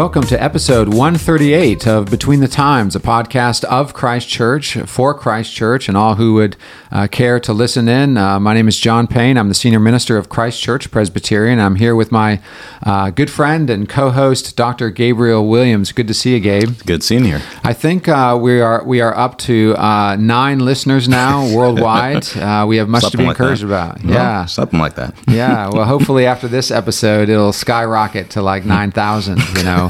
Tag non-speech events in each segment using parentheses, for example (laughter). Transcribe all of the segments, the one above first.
Welcome to episode 138 of Between the Times, a podcast of Christ Church for Christ Church and all who would uh, care to listen in. Uh, my name is John Payne. I'm the senior minister of Christ Church Presbyterian. I'm here with my uh, good friend and co host, Dr. Gabriel Williams. Good to see you, Gabe. Good seeing you. I think uh, we, are, we are up to uh, nine listeners now (laughs) worldwide. Uh, we have much Something to be like encouraged that. about. Well, yeah. something like that. yeah. Well, (laughs) hopefully after this episode, it'll skyrocket to like nine thousand. You know,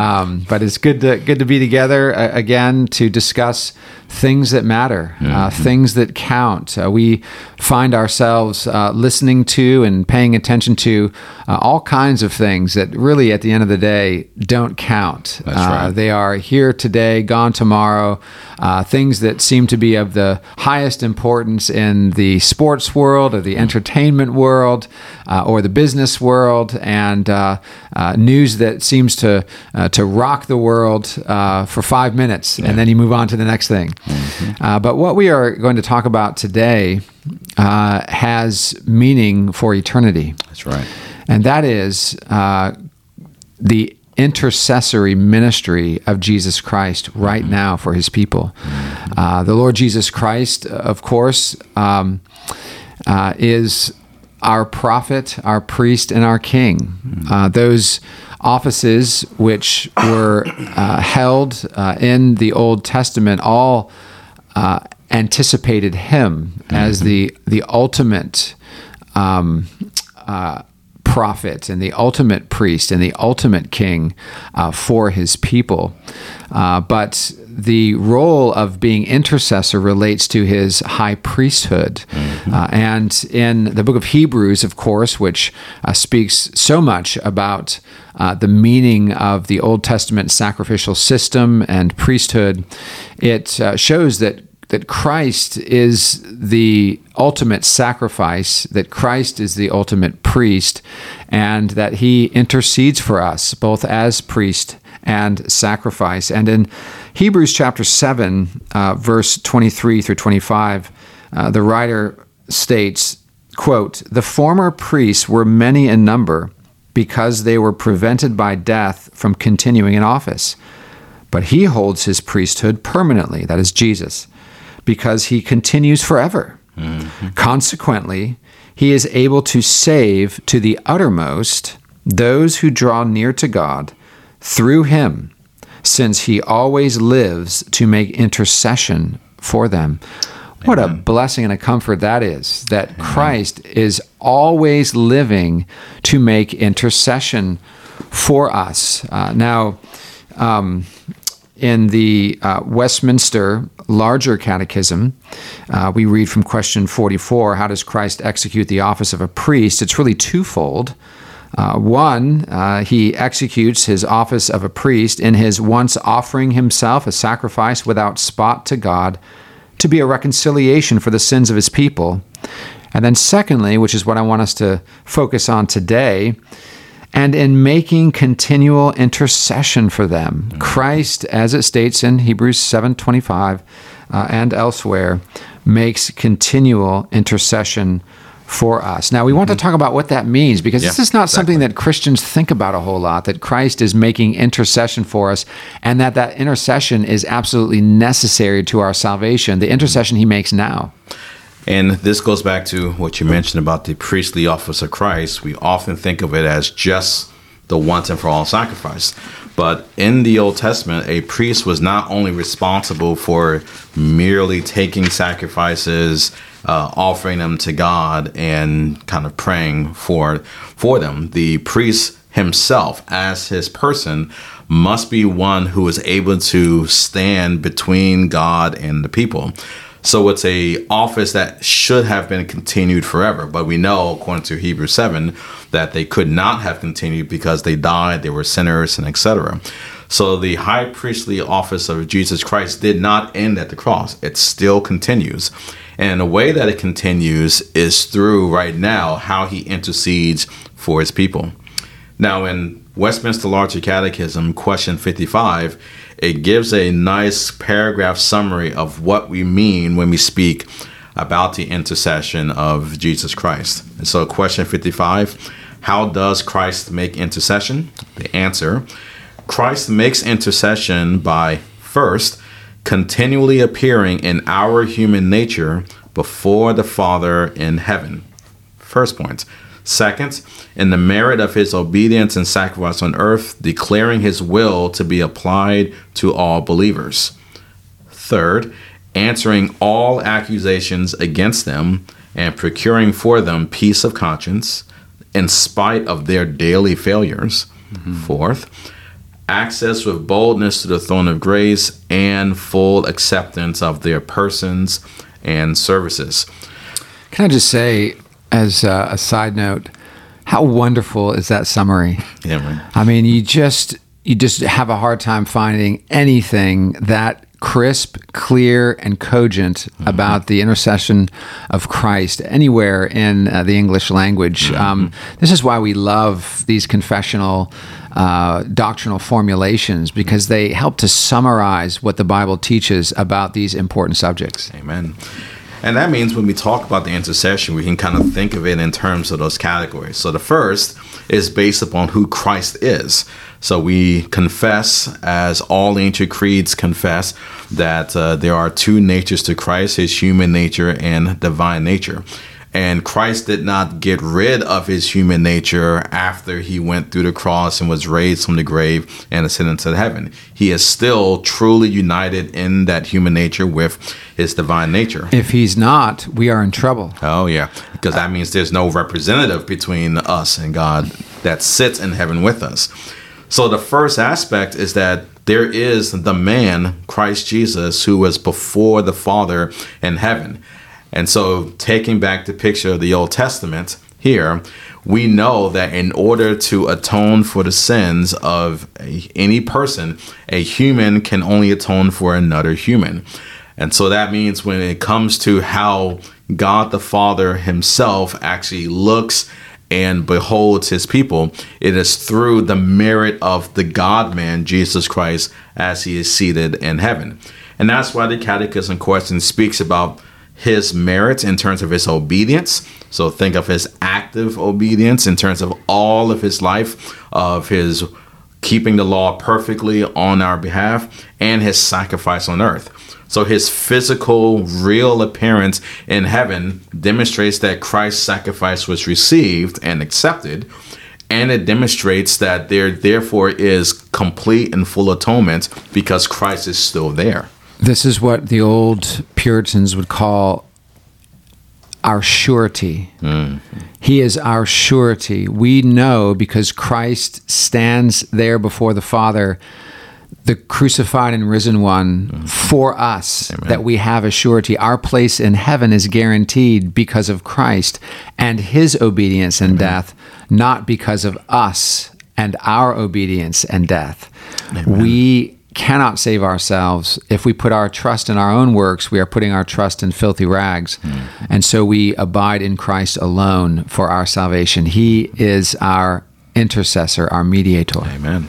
um, but it's good to good to be together uh, again to discuss things that matter, uh, things that count. Uh, we find ourselves uh, listening to and paying attention to uh, all kinds of things that really, at the end of the day, don't count. Uh, right. they are here today, gone tomorrow. Uh, things that seem to be of the highest importance in the sports world or the entertainment world uh, or the business world, and uh, uh, news that seems to uh, to rock the world uh, for five minutes, and then you move on to the next thing. Uh, but what we are going to talk about today uh, has meaning for eternity That's right. and that is uh, the intercessory ministry of Jesus Christ right now for his people. Uh, the Lord Jesus Christ, of course, um, uh, is our prophet, our priest, and our king. Uh, those offices which were uh, held uh, in the Old Testament all uh, anticipated him as the the ultimate um, uh, prophet and the ultimate priest and the ultimate king uh, for his people. Uh, but the role of being intercessor relates to his high priesthood. Uh, and in the book of Hebrews, of course, which uh, speaks so much about uh, the meaning of the Old Testament sacrificial system and priesthood, it uh, shows that that Christ is the ultimate sacrifice, that Christ is the ultimate priest, and that he intercedes for us both as priest and sacrifice. And in Hebrews chapter 7, uh, verse 23 through 25, uh, the writer states, quote, The former priests were many in number because they were prevented by death from continuing in office. But he holds his priesthood permanently, that is Jesus, because he continues forever. Consequently, he is able to save to the uttermost those who draw near to God through him, since he always lives to make intercession for them. What a blessing and a comfort that is, that Christ is always living to make intercession for us. Uh, now, um, in the uh, Westminster Larger Catechism, uh, we read from question 44 How does Christ execute the office of a priest? It's really twofold. Uh, one, uh, he executes his office of a priest in his once offering himself a sacrifice without spot to God to be a reconciliation for the sins of his people. And then, secondly, which is what I want us to focus on today, and in making continual intercession for them. Christ, as it states in Hebrews 7:25 uh, and elsewhere, makes continual intercession for us. Now, we want to mm-hmm. talk about what that means because this is not something that Christians think about a whole lot that Christ is making intercession for us and that that intercession is absolutely necessary to our salvation, the mm-hmm. intercession he makes now. And this goes back to what you mentioned about the priestly office of Christ. We often think of it as just the once and for all sacrifice. But in the Old Testament, a priest was not only responsible for merely taking sacrifices, uh, offering them to God, and kind of praying for for them. The priest himself, as his person, must be one who is able to stand between God and the people. So it's a office that should have been continued forever, but we know according to Hebrews 7 that they could not have continued because they died, they were sinners and etc. So the high priestly office of Jesus Christ did not end at the cross. It still continues. And the way that it continues is through right now how he intercedes for his people. Now, in Westminster Larger Catechism, question 55, it gives a nice paragraph summary of what we mean when we speak about the intercession of Jesus Christ. And so, question 55 How does Christ make intercession? The answer Christ makes intercession by first continually appearing in our human nature before the Father in heaven. First point. Second, in the merit of his obedience and sacrifice on earth, declaring his will to be applied to all believers. Third, answering all accusations against them and procuring for them peace of conscience in spite of their daily failures. Mm-hmm. Fourth, access with boldness to the throne of grace and full acceptance of their persons and services. Can I just say, as a, a side note, how wonderful is that summary? Yeah. I mean, you just you just have a hard time finding anything that crisp, clear, and cogent mm-hmm. about the intercession of Christ anywhere in uh, the English language. Mm-hmm. Um, this is why we love these confessional uh, doctrinal formulations because they help to summarize what the Bible teaches about these important subjects. Amen. And that means when we talk about the intercession, we can kind of think of it in terms of those categories. So the first is based upon who Christ is. So we confess, as all ancient creeds confess, that uh, there are two natures to Christ his human nature and divine nature. And Christ did not get rid of his human nature after he went through the cross and was raised from the grave and ascended to heaven. He is still truly united in that human nature with his divine nature. If he's not, we are in trouble. Oh, yeah. Because that means there's no representative between us and God that sits in heaven with us. So the first aspect is that there is the man, Christ Jesus, who was before the Father in heaven. And so, taking back the picture of the Old Testament here, we know that in order to atone for the sins of a, any person, a human can only atone for another human. And so that means when it comes to how God the Father Himself actually looks and beholds His people, it is through the merit of the God man, Jesus Christ, as He is seated in heaven. And that's why the Catechism question speaks about his merits in terms of his obedience. So think of his active obedience in terms of all of his life, of his keeping the law perfectly on our behalf, and his sacrifice on earth. So his physical, real appearance in heaven demonstrates that Christ's sacrifice was received and accepted. And it demonstrates that there therefore is complete and full atonement because Christ is still there. This is what the old Puritans would call our surety. Mm. He is our surety. We know because Christ stands there before the Father, the crucified and risen one, mm. for us, Amen. that we have a surety. Our place in heaven is guaranteed because of Christ and his obedience and death, not because of us and our obedience and death. Amen. We cannot save ourselves. If we put our trust in our own works, we are putting our trust in filthy rags. Mm. And so we abide in Christ alone for our salvation. He is our intercessor, our mediator. Amen.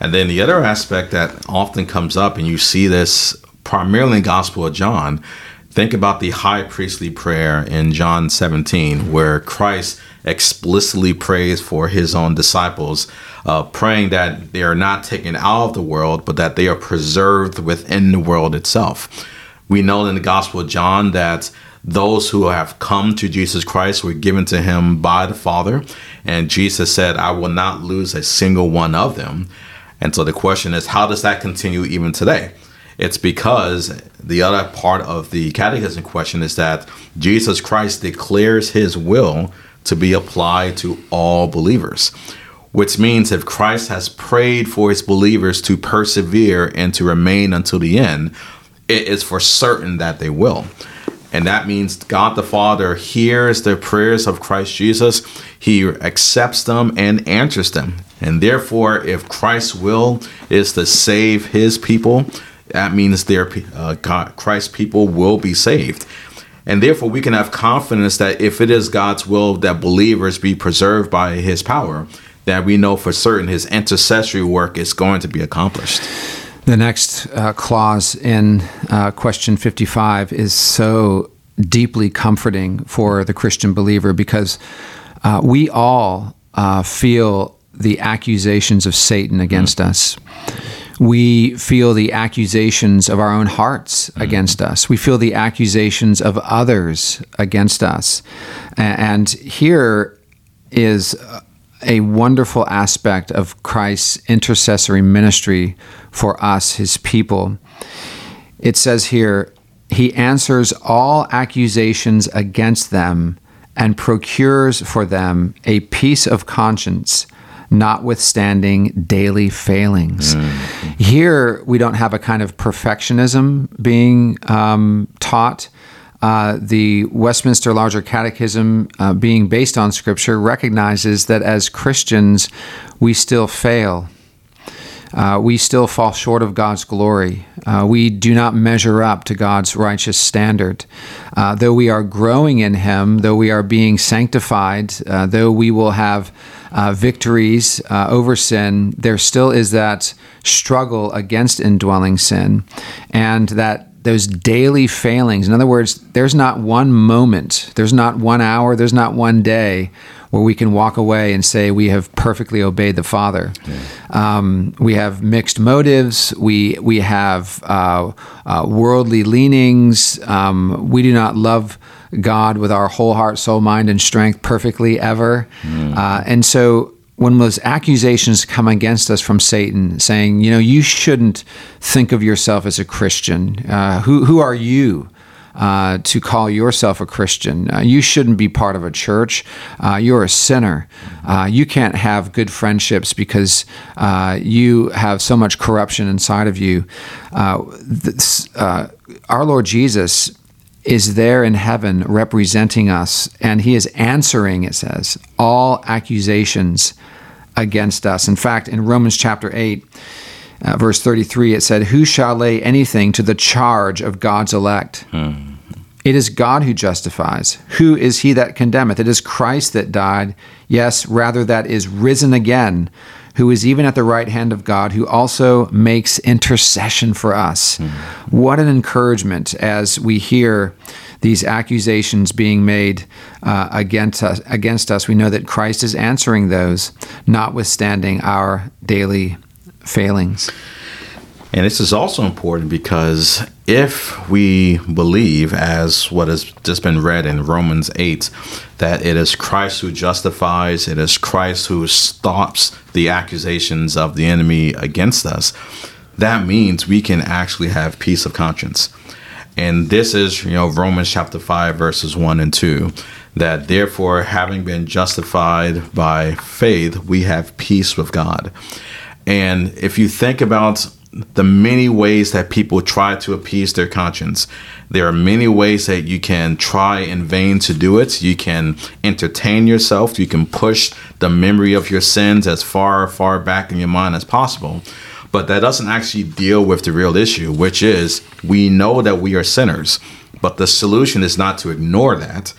And then the other aspect that often comes up, and you see this primarily in Gospel of John, think about the high priestly prayer in John 17, where Christ explicitly prays for his own disciples uh, praying that they are not taken out of the world, but that they are preserved within the world itself. We know in the Gospel of John that those who have come to Jesus Christ were given to him by the Father, and Jesus said, I will not lose a single one of them. And so the question is, how does that continue even today? It's because the other part of the catechism question is that Jesus Christ declares his will to be applied to all believers which means if Christ has prayed for his believers to persevere and to remain until the end, it is for certain that they will. And that means God the Father hears the prayers of Christ Jesus, he accepts them and answers them. And therefore, if Christ's will is to save his people, that means their uh, Christ's people will be saved. And therefore, we can have confidence that if it is God's will that believers be preserved by his power, that we know for certain his intercessory work is going to be accomplished. The next uh, clause in uh, question 55 is so deeply comforting for the Christian believer because uh, we all uh, feel the accusations of Satan hmm. against us. We feel the accusations of our own hearts hmm. against us. We feel the accusations of others against us. And here is a wonderful aspect of Christ's intercessory ministry for us, his people. It says here, he answers all accusations against them and procures for them a peace of conscience, notwithstanding daily failings. Here, we don't have a kind of perfectionism being um, taught. Uh, the Westminster Larger Catechism, uh, being based on Scripture, recognizes that as Christians, we still fail. Uh, we still fall short of God's glory. Uh, we do not measure up to God's righteous standard. Uh, though we are growing in Him, though we are being sanctified, uh, though we will have uh, victories uh, over sin, there still is that struggle against indwelling sin, and that those daily failings. In other words, there's not one moment, there's not one hour, there's not one day where we can walk away and say we have perfectly obeyed the Father. Um, we have mixed motives. We we have uh, uh, worldly leanings. Um, we do not love God with our whole heart, soul, mind, and strength perfectly ever. Uh, and so when those accusations come against us from Satan, saying, you know, you shouldn't think of yourself as a Christian. Uh, who who are you? Uh, to call yourself a Christian. Uh, you shouldn't be part of a church. Uh, you're a sinner. Uh, you can't have good friendships because uh, you have so much corruption inside of you. Uh, this, uh, our Lord Jesus is there in heaven representing us, and he is answering, it says, all accusations against us. In fact, in Romans chapter 8, uh, verse 33, it said, Who shall lay anything to the charge of God's elect? It is God who justifies. Who is he that condemneth? It is Christ that died, yes, rather that is risen again, who is even at the right hand of God, who also makes intercession for us. What an encouragement as we hear these accusations being made uh, against us. Against us, we know that Christ is answering those, notwithstanding our daily failings. And this is also important because if we believe, as what has just been read in Romans 8, that it is Christ who justifies, it is Christ who stops the accusations of the enemy against us, that means we can actually have peace of conscience. And this is, you know, Romans chapter 5, verses 1 and 2, that therefore, having been justified by faith, we have peace with God. And if you think about the many ways that people try to appease their conscience, there are many ways that you can try in vain to do it. You can entertain yourself, you can push the memory of your sins as far, far back in your mind as possible. But that doesn't actually deal with the real issue, which is we know that we are sinners. But the solution is not to ignore that.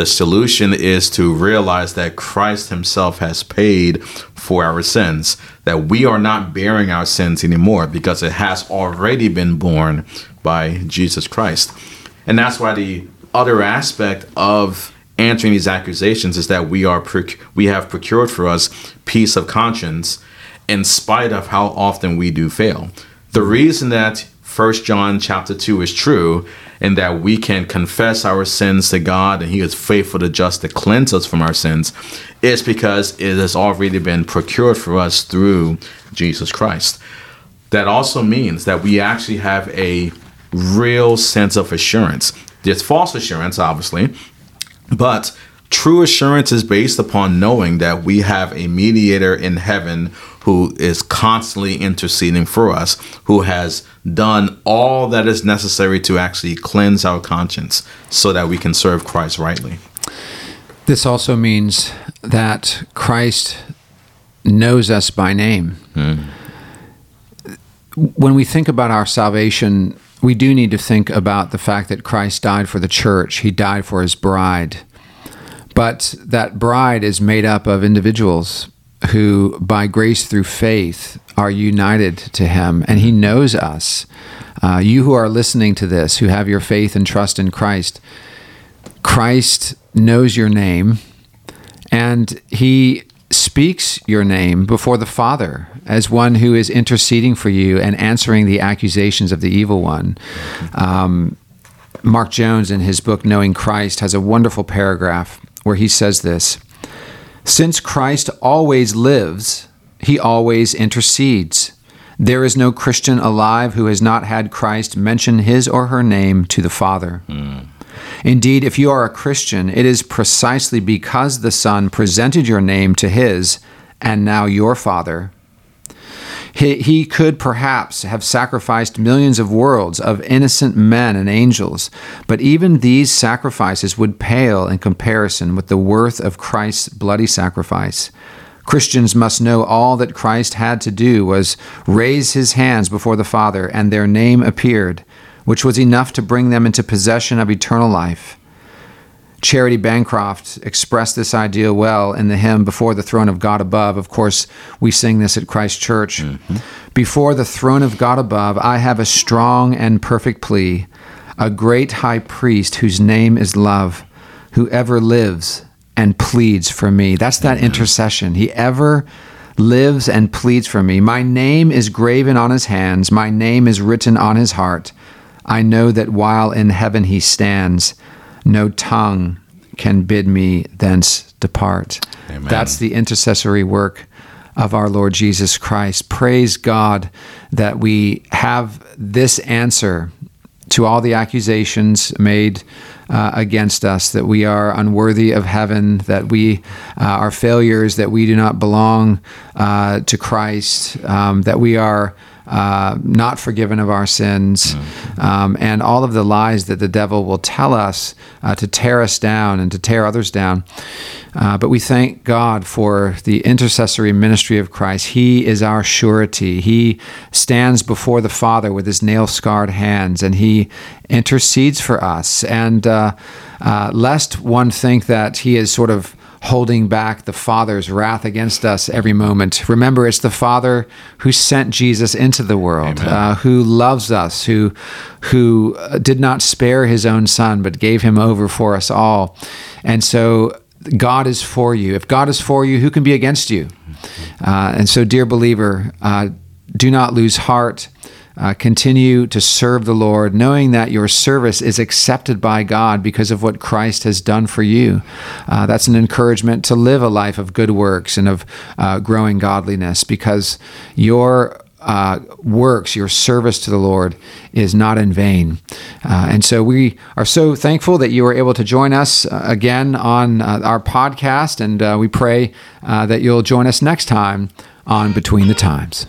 The solution is to realize that Christ Himself has paid for our sins, that we are not bearing our sins anymore because it has already been borne by Jesus Christ. And that's why the other aspect of answering these accusations is that we are proc- we have procured for us peace of conscience in spite of how often we do fail. The reason that First John chapter 2 is true and that we can confess our sins to God and he is faithful to just to cleanse us from our sins is because it has already been procured for us through Jesus Christ. That also means that we actually have a real sense of assurance. There's false assurance, obviously, but true assurance is based upon knowing that we have a mediator in heaven who is constantly interceding for us, who has done all that is necessary to actually cleanse our conscience so that we can serve Christ rightly. This also means that Christ knows us by name. Hmm. When we think about our salvation, we do need to think about the fact that Christ died for the church, He died for His bride. But that bride is made up of individuals who, by grace through faith, are united to Him, and He knows us. Uh, you who are listening to this, who have your faith and trust in Christ, Christ knows your name, and He speaks your name before the Father as one who is interceding for you and answering the accusations of the evil one. Um, Mark Jones, in his book Knowing Christ, has a wonderful paragraph where he says this Since Christ always lives, he always intercedes. There is no Christian alive who has not had Christ mention his or her name to the Father. Indeed, if you are a Christian, it is precisely because the Son presented your name to his and now your Father. He, he could perhaps have sacrificed millions of worlds of innocent men and angels, but even these sacrifices would pale in comparison with the worth of Christ's bloody sacrifice. Christians must know all that Christ had to do was raise his hands before the Father, and their name appeared, which was enough to bring them into possession of eternal life. Charitie Bancroft expressed this idea well in the hymn Before the Throne of God Above. Of course, we sing this at Christ Church. Mm-hmm. Before the throne of God above, I have a strong and perfect plea, a great high priest whose name is love, who ever lives and pleads for me. That's that mm-hmm. intercession. He ever lives and pleads for me. My name is graven on his hands, my name is written on his heart. I know that while in heaven he stands, no tongue can bid me thence depart. Amen. That's the intercessory work of our Lord Jesus Christ. Praise God that we have this answer to all the accusations made uh, against us that we are unworthy of heaven, that we uh, are failures, that we do not belong uh, to Christ, um, that we are. Uh, not forgiven of our sins, um, and all of the lies that the devil will tell us uh, to tear us down and to tear others down. Uh, but we thank God for the intercessory ministry of Christ. He is our surety. He stands before the Father with his nail scarred hands and he intercedes for us. And uh, uh, lest one think that he is sort of holding back the Father's wrath against us every moment. Remember, it's the Father who sent Jesus into the world, uh, who loves us, who who uh, did not spare his own Son, but gave him over for us all. And so God is for you. If God is for you, who can be against you? Uh, and so, dear believer, uh, do not lose heart. Uh, continue to serve the Lord, knowing that your service is accepted by God because of what Christ has done for you. Uh, that's an encouragement to live a life of good works and of uh, growing godliness because your uh, works, your service to the Lord is not in vain. Uh, and so we are so thankful that you were able to join us uh, again on our podcast. And we pray that you'll join us next time on Between the Times.